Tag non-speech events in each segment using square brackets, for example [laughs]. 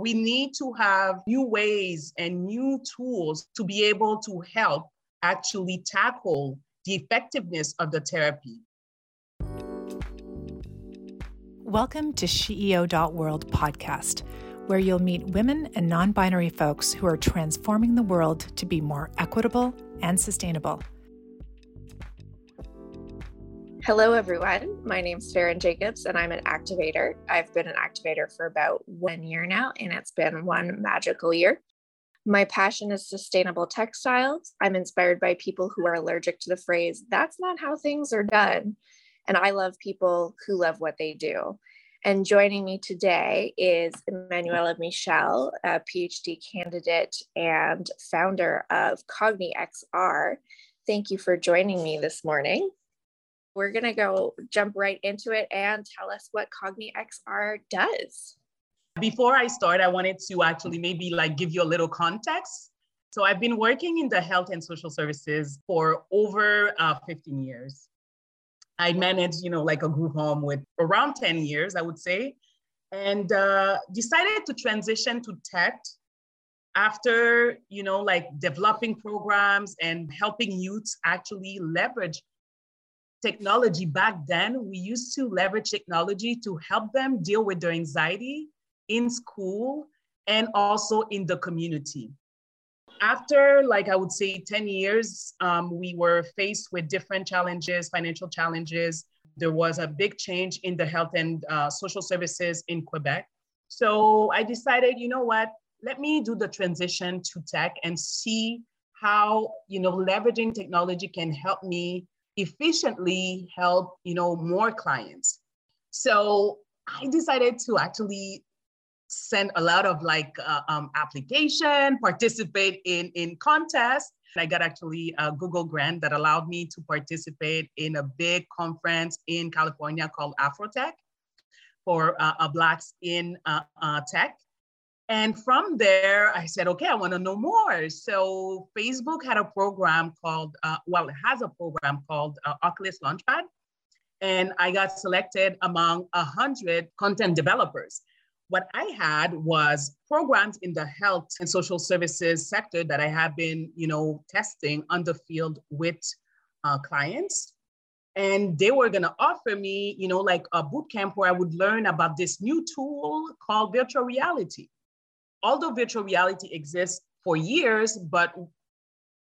We need to have new ways and new tools to be able to help actually tackle the effectiveness of the therapy. Welcome to SheEO.world podcast, where you'll meet women and non binary folks who are transforming the world to be more equitable and sustainable. Hello, everyone. My name is Farron Jacobs, and I'm an activator. I've been an activator for about one year now, and it's been one magical year. My passion is sustainable textiles. I'm inspired by people who are allergic to the phrase, that's not how things are done. And I love people who love what they do. And joining me today is Emanuela Michel, a PhD candidate and founder of CogniXR. Thank you for joining me this morning we're going to go jump right into it and tell us what CogniXR does. Before I start, I wanted to actually maybe like give you a little context. So I've been working in the health and social services for over uh, 15 years. I managed, you know, like a group home with around 10 years, I would say, and uh, decided to transition to tech after, you know, like developing programs and helping youths actually leverage technology back then, we used to leverage technology to help them deal with their anxiety in school and also in the community. After, like I would say, 10 years, um, we were faced with different challenges, financial challenges. There was a big change in the health and uh, social services in Quebec. So I decided, you know what, let me do the transition to tech and see how, you know, leveraging technology can help me efficiently help you know more clients. So i decided to actually send a lot of like uh, um, application participate in in contests. I got actually a google grant that allowed me to participate in a big conference in california called afrotech for uh, blacks in uh, uh, tech and from there, I said, okay, I want to know more. So Facebook had a program called, uh, well, it has a program called uh, Oculus Launchpad. And I got selected among 100 content developers. What I had was programs in the health and social services sector that I have been, you know, testing on the field with uh, clients. And they were gonna offer me, you know, like a boot camp where I would learn about this new tool called virtual reality although virtual reality exists for years, but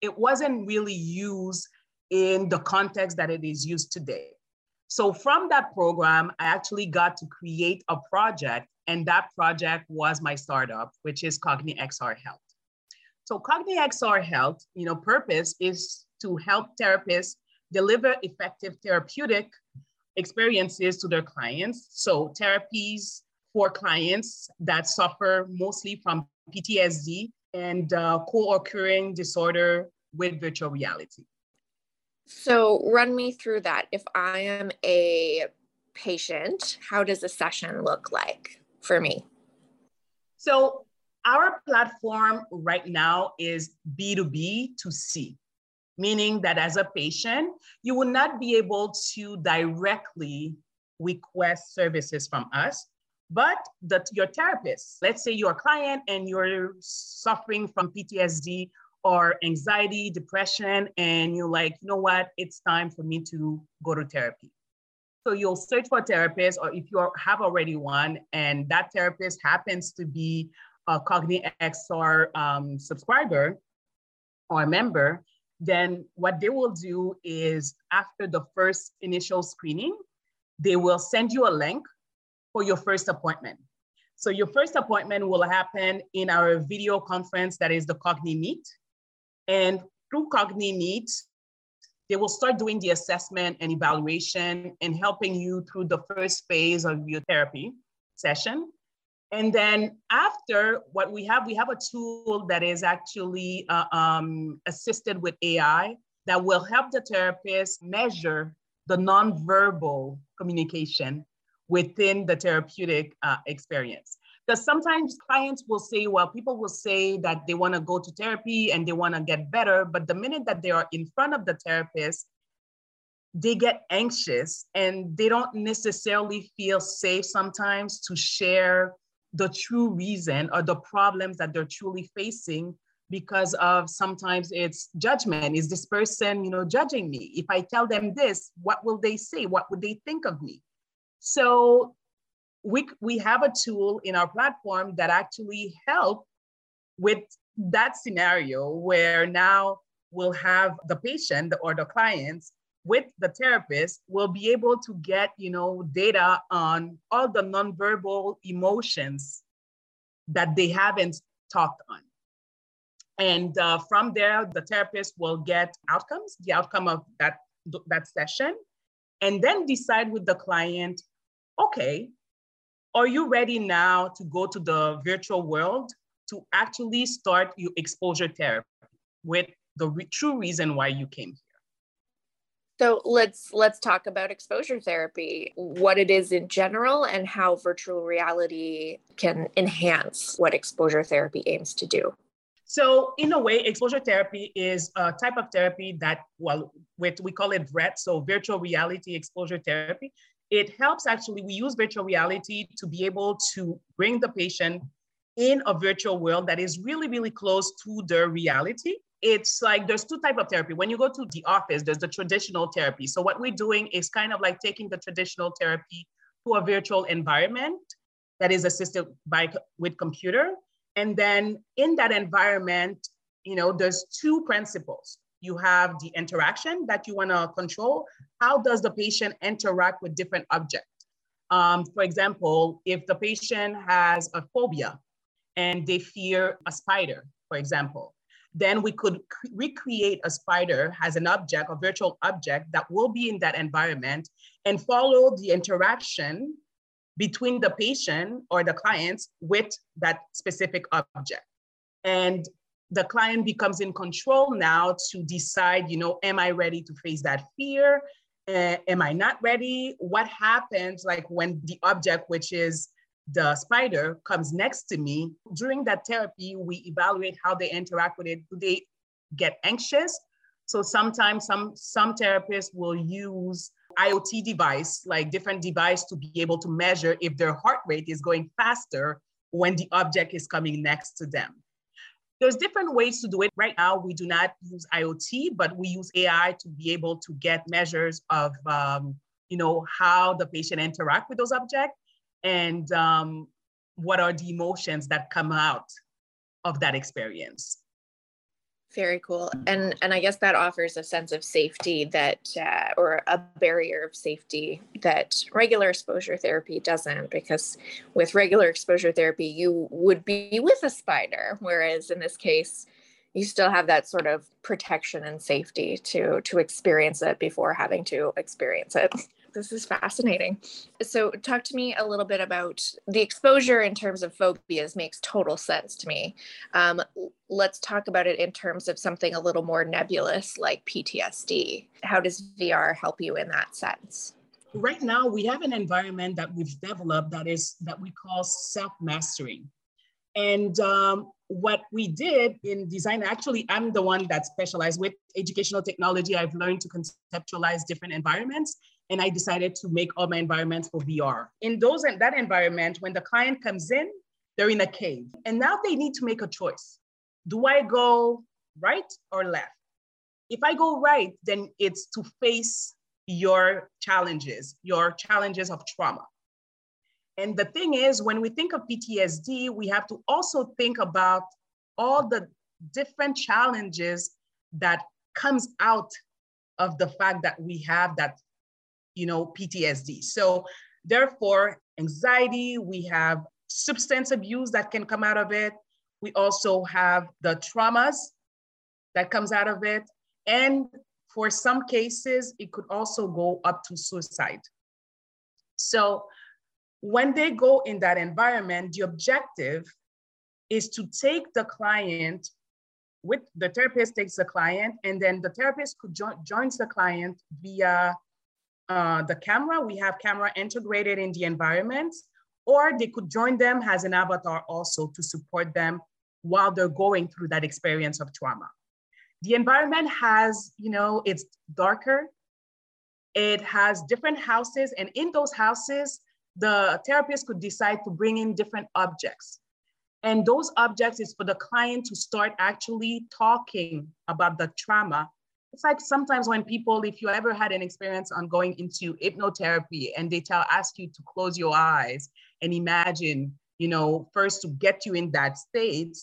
it wasn't really used in the context that it is used today. So from that program, I actually got to create a project, and that project was my startup, which is CogniXR Health. So CogniXR Health, you know, purpose is to help therapists deliver effective therapeutic experiences to their clients. So therapies for clients that suffer mostly from PTSD and uh, co occurring disorder with virtual reality. So, run me through that. If I am a patient, how does a session look like for me? So, our platform right now is B2B to C, meaning that as a patient, you will not be able to directly request services from us but that your therapist, let's say you're a client and you're suffering from PTSD or anxiety, depression, and you're like, you know what, it's time for me to go to therapy. So you'll search for a therapist, or if you have already one, and that therapist happens to be a CogniXR um, subscriber or a member, then what they will do is after the first initial screening, they will send you a link for your first appointment. So your first appointment will happen in our video conference that is the Cogni Meet. And through Cogni Meet, they will start doing the assessment and evaluation and helping you through the first phase of your therapy session. And then after what we have, we have a tool that is actually uh, um, assisted with AI that will help the therapist measure the nonverbal communication within the therapeutic uh, experience. Because sometimes clients will say, well, people will say that they want to go to therapy and they want to get better, but the minute that they are in front of the therapist, they get anxious and they don't necessarily feel safe sometimes to share the true reason or the problems that they're truly facing because of sometimes it's judgment. Is this person, you know, judging me? If I tell them this, what will they say? What would they think of me? So we, we have a tool in our platform that actually help with that scenario where now we'll have the patient or the clients with the therapist will be able to get you know data on all the nonverbal emotions that they haven't talked on. And uh, from there the therapist will get outcomes the outcome of that that session and then decide with the client okay are you ready now to go to the virtual world to actually start your exposure therapy with the re- true reason why you came here so let's let's talk about exposure therapy, what it is in general and how virtual reality can enhance what exposure therapy aims to do. So in a way, exposure therapy is a type of therapy that, well, with, we call it VRET, so virtual reality exposure therapy. It helps actually, we use virtual reality to be able to bring the patient in a virtual world that is really, really close to their reality. It's like there's two type of therapy. When you go to the office there's the traditional therapy. So what we're doing is kind of like taking the traditional therapy to a virtual environment that is assisted by with computer. And then in that environment you know there's two principles you have the interaction that you want to control how does the patient interact with different objects um, for example if the patient has a phobia and they fear a spider for example then we could recreate a spider as an object, a virtual object that will be in that environment and follow the interaction between the patient or the clients with that specific object. And the client becomes in control now to decide, you know, am I ready to face that fear? Uh, am I not ready? What happens like when the object, which is the spider comes next to me, during that therapy, we evaluate how they interact with it. Do they get anxious? So sometimes some, some therapists will use IoT device, like different device to be able to measure if their heart rate is going faster when the object is coming next to them. There's different ways to do it. Right now, we do not use IoT, but we use AI to be able to get measures of, um, you know, how the patient interact with those objects and um, what are the emotions that come out of that experience very cool and and i guess that offers a sense of safety that uh, or a barrier of safety that regular exposure therapy doesn't because with regular exposure therapy you would be with a spider whereas in this case you still have that sort of protection and safety to to experience it before having to experience it this is fascinating. So, talk to me a little bit about the exposure in terms of phobias makes total sense to me. Um, let's talk about it in terms of something a little more nebulous like PTSD. How does VR help you in that sense? Right now, we have an environment that we've developed that is that we call self mastering. And um, what we did in design, actually, I'm the one that specialized with educational technology. I've learned to conceptualize different environments and I decided to make all my environments for VR. In those and that environment, when the client comes in, they're in a cave, and now they need to make a choice. Do I go right or left? If I go right, then it's to face your challenges, your challenges of trauma. And the thing is, when we think of PTSD, we have to also think about all the different challenges that comes out of the fact that we have that you know, PTSD. So therefore, anxiety, we have substance abuse that can come out of it. We also have the traumas that comes out of it. And for some cases, it could also go up to suicide. So when they go in that environment, the objective is to take the client with the therapist takes the client and then the therapist could jo- joins the client via uh, the camera. We have camera integrated in the environment, or they could join them as an avatar also to support them while they're going through that experience of trauma. The environment has, you know, it's darker. It has different houses, and in those houses, the therapist could decide to bring in different objects. And those objects is for the client to start actually talking about the trauma. It's like sometimes when people, if you ever had an experience on going into hypnotherapy and they tell, ask you to close your eyes and imagine, you know, first to get you in that state,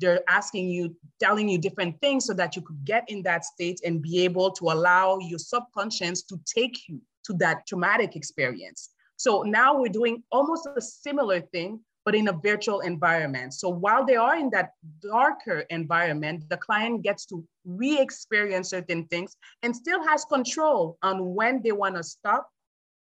they're asking you, telling you different things so that you could get in that state and be able to allow your subconscious to take you to that traumatic experience. So now we're doing almost a similar thing, but in a virtual environment. So while they are in that darker environment, the client gets to re-experience certain things and still has control on when they want to stop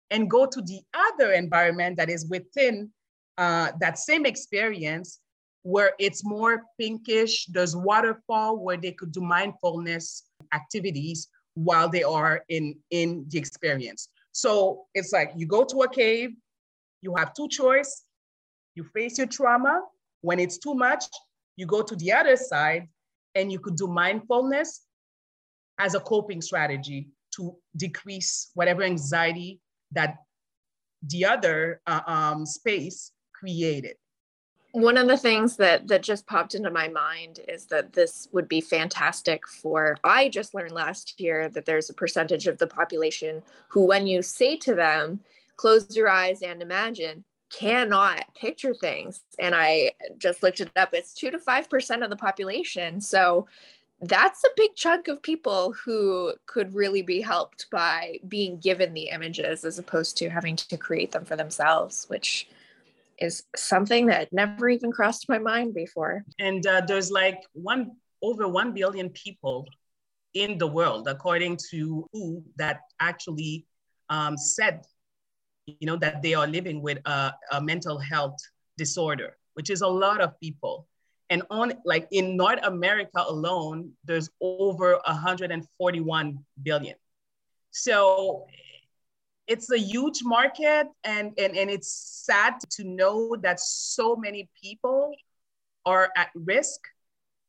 and go to the other environment that is within uh, that same experience where it's more pinkish. There's waterfall where they could do mindfulness activities while they are in, in the experience. So it's like you go to a cave, you have two choice, you face your trauma. When it's too much, you go to the other side and you could do mindfulness as a coping strategy to decrease whatever anxiety that the other uh, um, space created one of the things that that just popped into my mind is that this would be fantastic for i just learned last year that there's a percentage of the population who when you say to them close your eyes and imagine cannot picture things. And i just looked it up it's 2 to 5% of the population. So that's a big chunk of people who could really be helped by being given the images as opposed to having to create them for themselves which is something that never even crossed my mind before. And uh, there's like one over 1 billion people in the world, according to WHO, that actually um, said, you know, that they are living with a, a mental health disorder, which is a lot of people. And on like in North America alone, there's over 141 billion. So it's a huge market and, and, and it's sad to know that so many people are at risk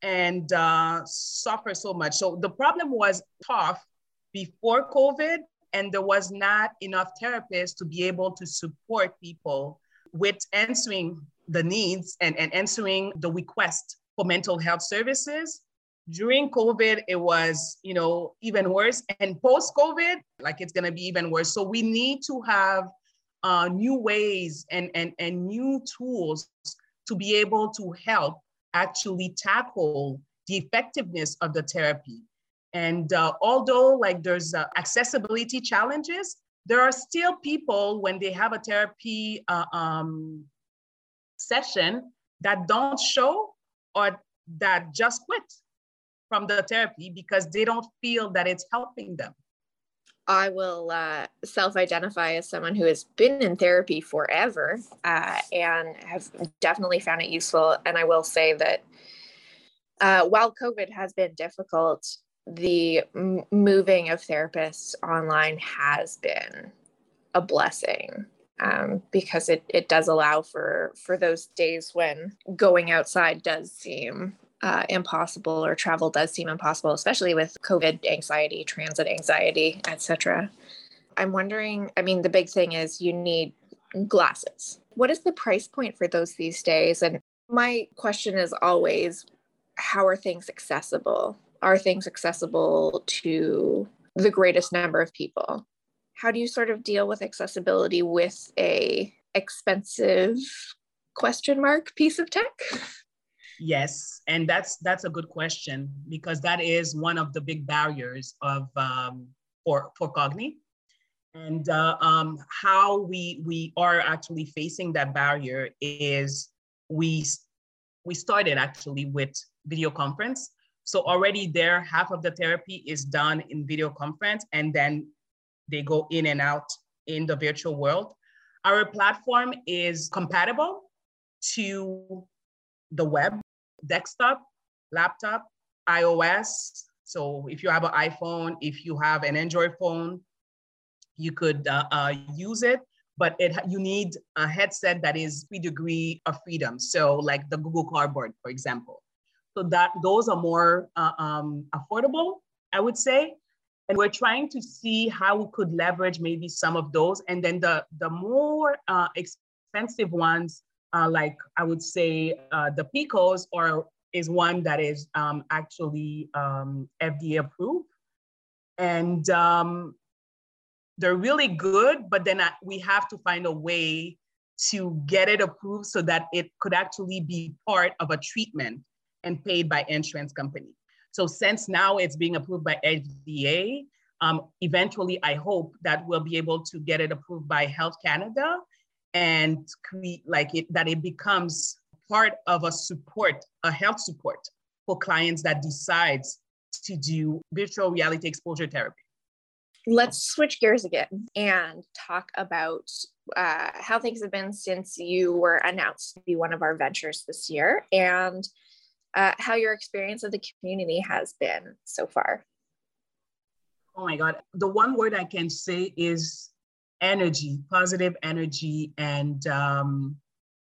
and uh, suffer so much. So the problem was tough before COVID, and there was not enough therapists to be able to support people with answering the needs and, and answering the request for mental health services during COVID, it was, you know, even worse. And post COVID, like it's gonna be even worse. So we need to have uh, new ways and, and, and new tools to be able to help actually tackle the effectiveness of the therapy. And uh, although like there's uh, accessibility challenges, there are still people when they have a therapy uh, um, session that don't show or that just quit from the therapy because they don't feel that it's helping them. I will uh, self identify as someone who has been in therapy forever uh, and have definitely found it useful. And I will say that uh, while COVID has been difficult, the m- moving of therapists online has been a blessing. Um, because it, it does allow for for those days when going outside does seem uh, impossible or travel does seem impossible, especially with COVID anxiety, transit anxiety, etc. I'm wondering, I mean, the big thing is you need glasses. What is the price point for those these days? And my question is always how are things accessible? Are things accessible to the greatest number of people? How do you sort of deal with accessibility with a expensive question mark piece of tech? Yes, and that's that's a good question because that is one of the big barriers of um, for for Cogni, and uh, um, how we we are actually facing that barrier is we we started actually with video conference. So already there, half of the therapy is done in video conference, and then they go in and out in the virtual world. Our platform is compatible to the web desktop, laptop, iOS. So if you have an iPhone, if you have an Android phone, you could uh, uh, use it, but it you need a headset that is three degree of freedom. So like the Google Cardboard, for example. So that those are more uh, um, affordable, I would say. And we're trying to see how we could leverage maybe some of those. And then the, the more uh, expensive ones, uh, like I would say uh, the PICOs, or is one that is um, actually um, FDA approved. And um, they're really good, but then we have to find a way to get it approved so that it could actually be part of a treatment and paid by insurance company. So since now it's being approved by FDA, um, eventually I hope that we'll be able to get it approved by Health Canada and create like it that it becomes part of a support, a health support for clients that decides to do virtual reality exposure therapy let's switch gears again and talk about uh, how things have been since you were announced to be one of our ventures this year and uh, how your experience of the community has been so far. Oh my God. The one word I can say is energy, positive energy, and um,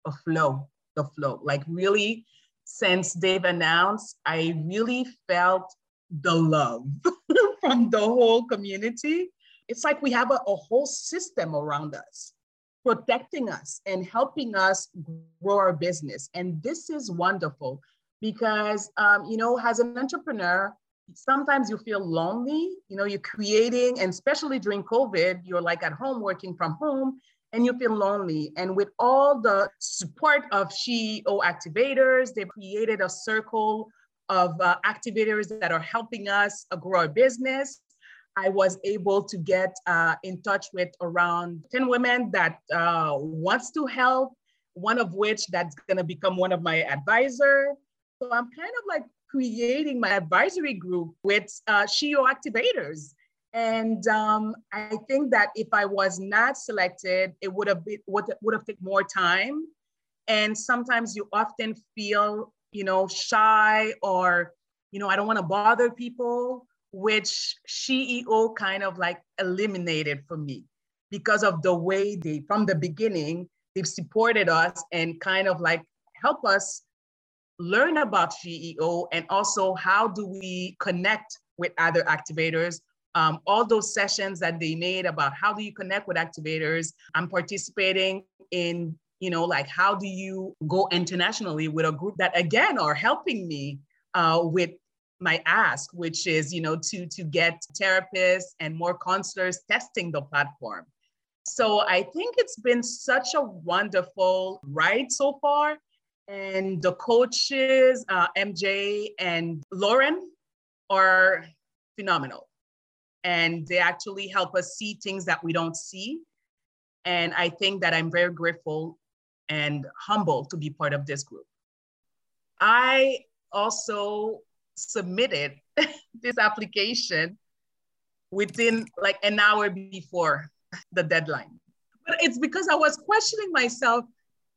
a flow, the flow. Like, really, since they've announced, I really felt the love [laughs] from the whole community. It's like we have a, a whole system around us protecting us and helping us grow our business. And this is wonderful because, um, you know, as an entrepreneur, sometimes you feel lonely. You know, you're creating, and especially during COVID, you're like at home working from home and you feel lonely. And with all the support of SheEO activators, they've created a circle of uh, activators that are helping us uh, grow our business. I was able to get uh, in touch with around 10 women that uh, wants to help, one of which that's gonna become one of my advisor. So I'm kind of like creating my advisory group with uh, activators. And um, I think that if I was not selected, it would have been would, would have taken more time. And sometimes you often feel you know, shy or, you know, I don't want to bother people, which SheEO kind of like eliminated for me because of the way they, from the beginning, they've supported us and kind of like help us learn about SheEO and also how do we connect with other activators. Um, all those sessions that they made about how do you connect with activators. I'm participating in you know like how do you go internationally with a group that again are helping me uh, with my ask which is you know to to get therapists and more counselors testing the platform so i think it's been such a wonderful ride so far and the coaches uh, mj and lauren are phenomenal and they actually help us see things that we don't see and I think that I'm very grateful and humbled to be part of this group. I also submitted [laughs] this application within like an hour before the deadline. But it's because I was questioning myself.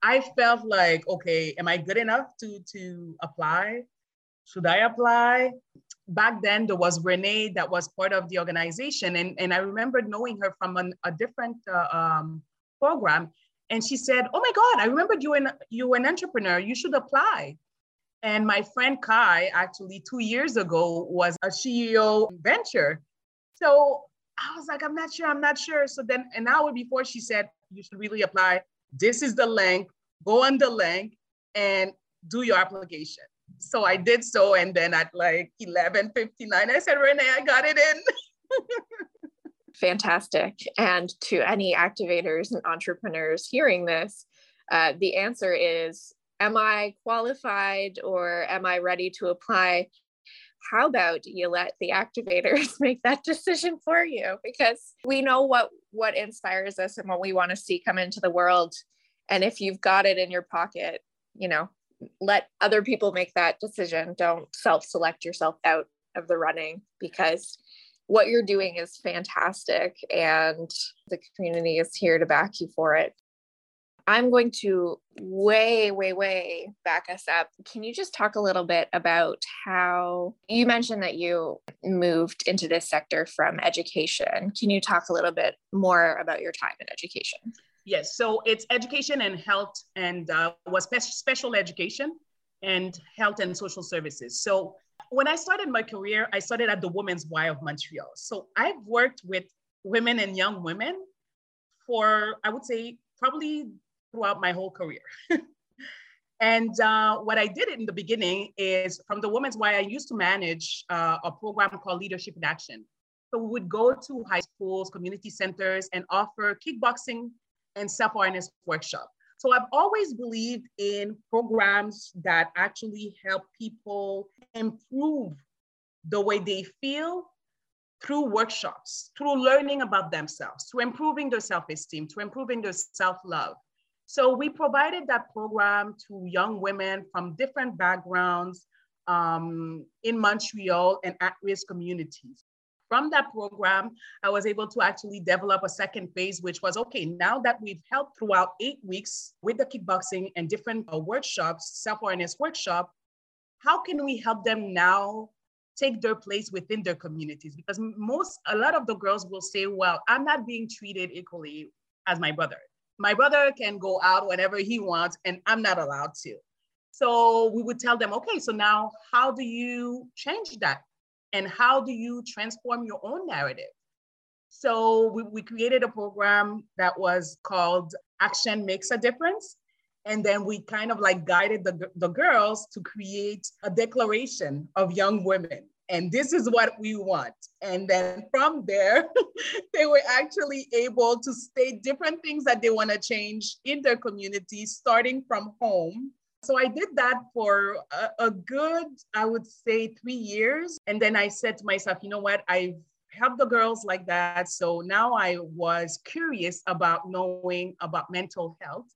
I felt like, okay, am I good enough to, to apply? Should I apply? Back then, there was Renee that was part of the organization. And, and I remember knowing her from an, a different uh, um, program. And she said, Oh my God, I remembered you, an, you were an entrepreneur. You should apply. And my friend Kai, actually, two years ago, was a SheEO venture. So I was like, I'm not sure, I'm not sure. So then an hour before, she said, You should really apply. This is the link. Go on the link and do your application. So I did so. And then at like 11:59, I said, Renee, I got it in. [laughs] fantastic. And to any activators and entrepreneurs hearing this, uh, the answer is Am I qualified or am I ready to apply? How about you let the activators [laughs] make that decision for you? Because we know what what inspires us and what we want to see come into the world. And if you've got it in your pocket, you know, let other people make that decision. Don't self-select yourself out of the running because what you're doing is fantastic and the community is here to back you for it. I'm going to way, way, way back us up. Can you just talk a little bit about how you mentioned that you moved into this sector from education? Can you talk a little bit more about your time in education? Yes, so it's education and health, and uh, was special education and health and social services. So when I started my career, I started at the Women's Y of Montreal. So I've worked with women and young women for, I would say, probably throughout my whole career. [laughs] and uh, what I did in the beginning is from the Women's I used to manage uh, a program called Leadership in Action. So we would go to high schools, community centers, and offer kickboxing and self-awareness workshop. So I've always believed in programs that actually help people improve the way they feel through workshops, through learning about themselves, through improving their self-esteem, to improving their self-love. So we provided that program to young women from different backgrounds um, in Montreal and at-risk communities from that program, I was able to actually develop a second phase, which was okay, now that we've helped throughout eight weeks with the kickboxing and different uh, workshops, self awareness workshop, how can we help them now take their place within their communities? Because most, a lot of the girls will say, well, I'm not being treated equally as my brother. My brother can go out whenever he wants, and I'm not allowed to. So we would tell them, okay, so now how do you change that? and how do you transform your own narrative? So we, we created a program that was called Action Makes a Difference. And then we kind of like guided the, the girls to create a declaration of young women. And this is what we want. And then from there, [laughs] they were actually able to state different things that they want to change in their community, starting from home so I did that for a, a, good, I would say, three years. And then I said to myself, you know what? I've helped the girls like that. So now I was curious about knowing about mental health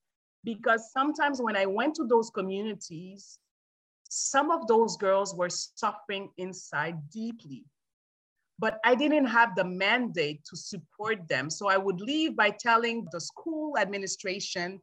because sometimes when I went to those communities, some of those girls were suffering inside deeply. But I didn't have the mandate to support them. So I would leave by telling the school administration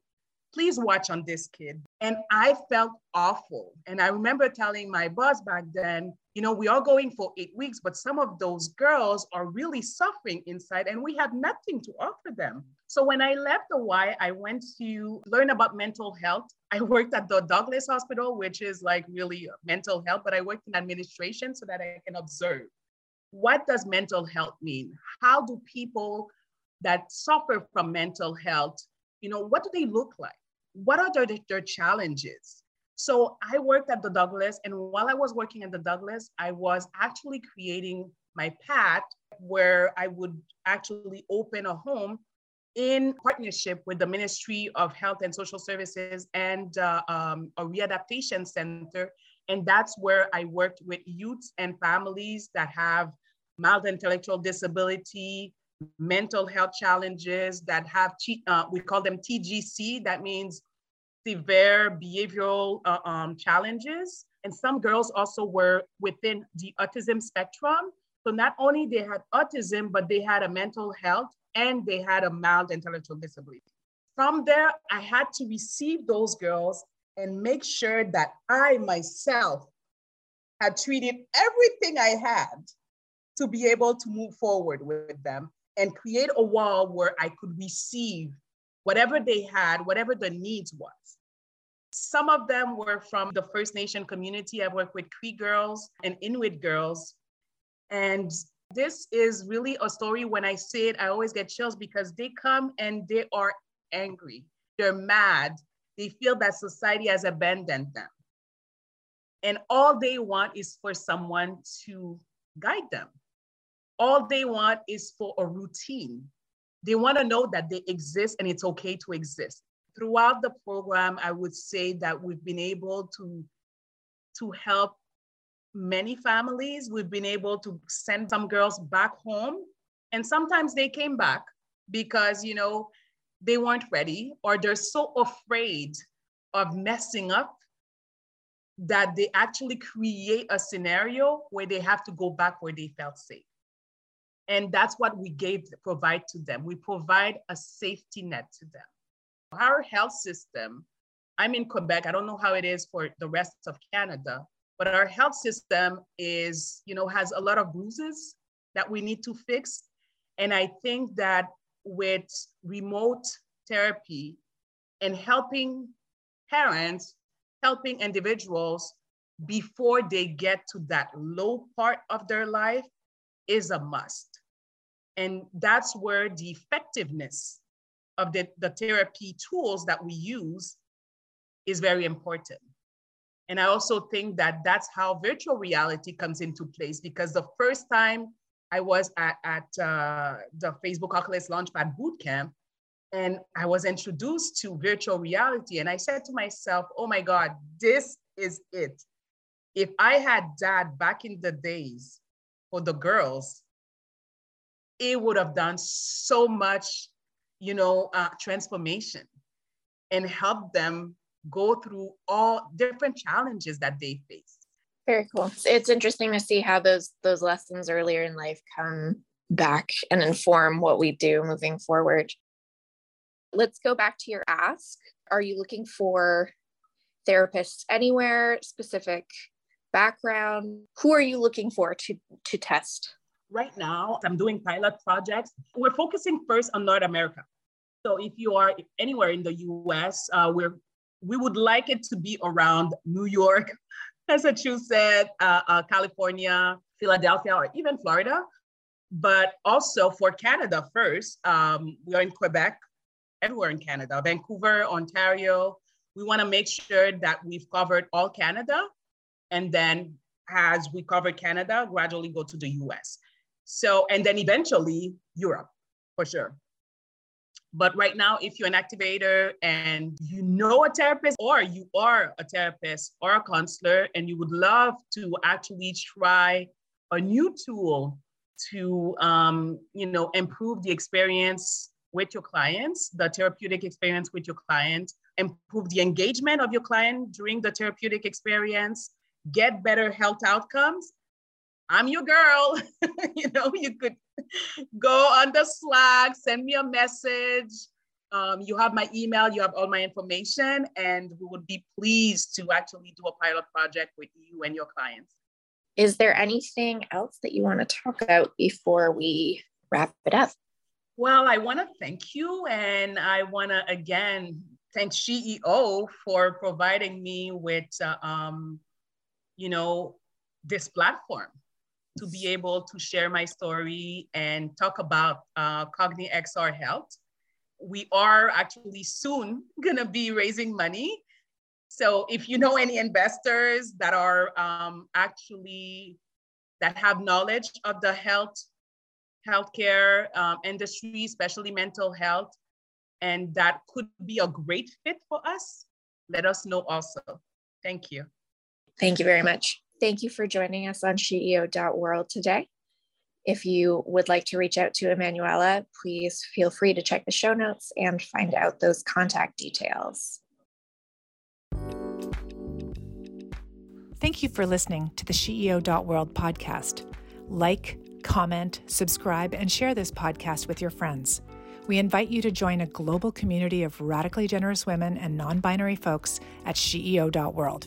please watch on this kid. And I felt awful. And I remember telling my boss back then, you know, we are going for eight weeks, but some of those girls are really suffering inside and we have nothing to offer them. So when I left the Y, I went to learn about mental health. I worked at the Douglas Hospital, which is like really mental health, but I worked in administration so that I can observe. What does mental health mean? How do people that suffer from mental health, you know, what do they look like? what are their, their challenges? So I worked at the Douglas, and while I was working at the Douglas, I was actually creating my path where I would actually open a home in partnership with the Ministry of Health and Social Services and uh, um, a readaptation center. And that's where I worked with youths and families that have mild intellectual disability, mental health challenges that have, uh, we call them TGC, that means severe behavioral uh, um, challenges. And some girls also were within the autism spectrum. So not only they had autism, but they had a mental health and they had a mild intellectual disability. From there, I had to receive those girls and make sure that I myself had treated everything I had to be able to move forward with them and create a wall where I could receive whatever they had, whatever the needs was. Some of them were from the First Nation community. I've worked with Cree girls and Inuit girls. And this is really a story when I say it, I always get chills because they come and they are angry. They're mad. They feel that society has abandoned them. And all they want is for someone to guide them all they want is for a routine. They want to know that they exist and it's okay to exist. Throughout the program, I would say that we've been able to, to help many families. We've been able to send some girls back home. And sometimes they came back because, you know, they weren't ready or they're so afraid of messing up that they actually create a scenario where they have to go back where they felt safe. And that's what we gave, provide to them. We provide a safety net to them. Our health system, I'm in Quebec, I don't know how it is for the rest of Canada, but our health system is, you know, has a lot of bruises that we need to fix. And I think that with remote therapy and helping parents, helping individuals before they get to that low part of their life is a must. And that's where the effectiveness of the, the therapy tools that we use is very important. And I also think that that's how virtual reality comes into place because the first time I was at, at uh, the Facebook Oculus Launchpad Bootcamp, and I was introduced to virtual reality. And I said to myself, oh my God, this is it. If I had that back in the days for the girls, it would have done so much, you know, uh, transformation and helped them go through all different challenges that they face. Very cool. It's interesting to see how those those lessons earlier in life come back and inform what we do moving forward. Let's go back to your ask. Are you looking for therapists anywhere specific background? Who are you looking for to to test? Right now, I'm doing pilot projects. We're focusing first on North America. So if you are anywhere in the US, uh, we're we would like it to be around New York, [laughs] Massachusetts, uh, uh, California, Philadelphia, or even Florida. But also for Canada first, um, we are in Quebec, everywhere in Canada, Vancouver, Ontario. We want to make sure that we've covered all Canada. And then as we cover Canada, gradually go to the US. So, and then eventually Europe for sure. But right now, if you're an activator and you know a therapist, or you are a therapist or a counselor, and you would love to actually try a new tool to, um, you know, improve the experience with your clients, the therapeutic experience with your client, improve the engagement of your client during the therapeutic experience, get better health outcomes, I'm your girl. [laughs] you know, you could go on the Slack, send me a message. Um, you have my email, you have all my information, and we would be pleased to actually do a pilot project with you and your clients. Is there anything else that you want to talk about before we wrap it up? Well, I want to thank you, and I want to again thank SheEO for providing me with, uh, um, you know, this platform to be able to share my story and talk about uh, Cogni XR Health. We are actually soon [laughs] gonna be raising money. So if you know any investors that are um, actually, that have knowledge of the health, healthcare um, industry, especially mental health, and that could be a great fit for us, let us know also. Thank you. Thank you very much. Thank you for joining us on SheEO.world today. If you would like to reach out to Emanuela, please feel free to check the show notes and find out those contact details. Thank you for listening to the SheEO.world podcast. Like, comment, subscribe, and share this podcast with your friends. We invite you to join a global community of radically generous women and non binary folks at SheEO.world.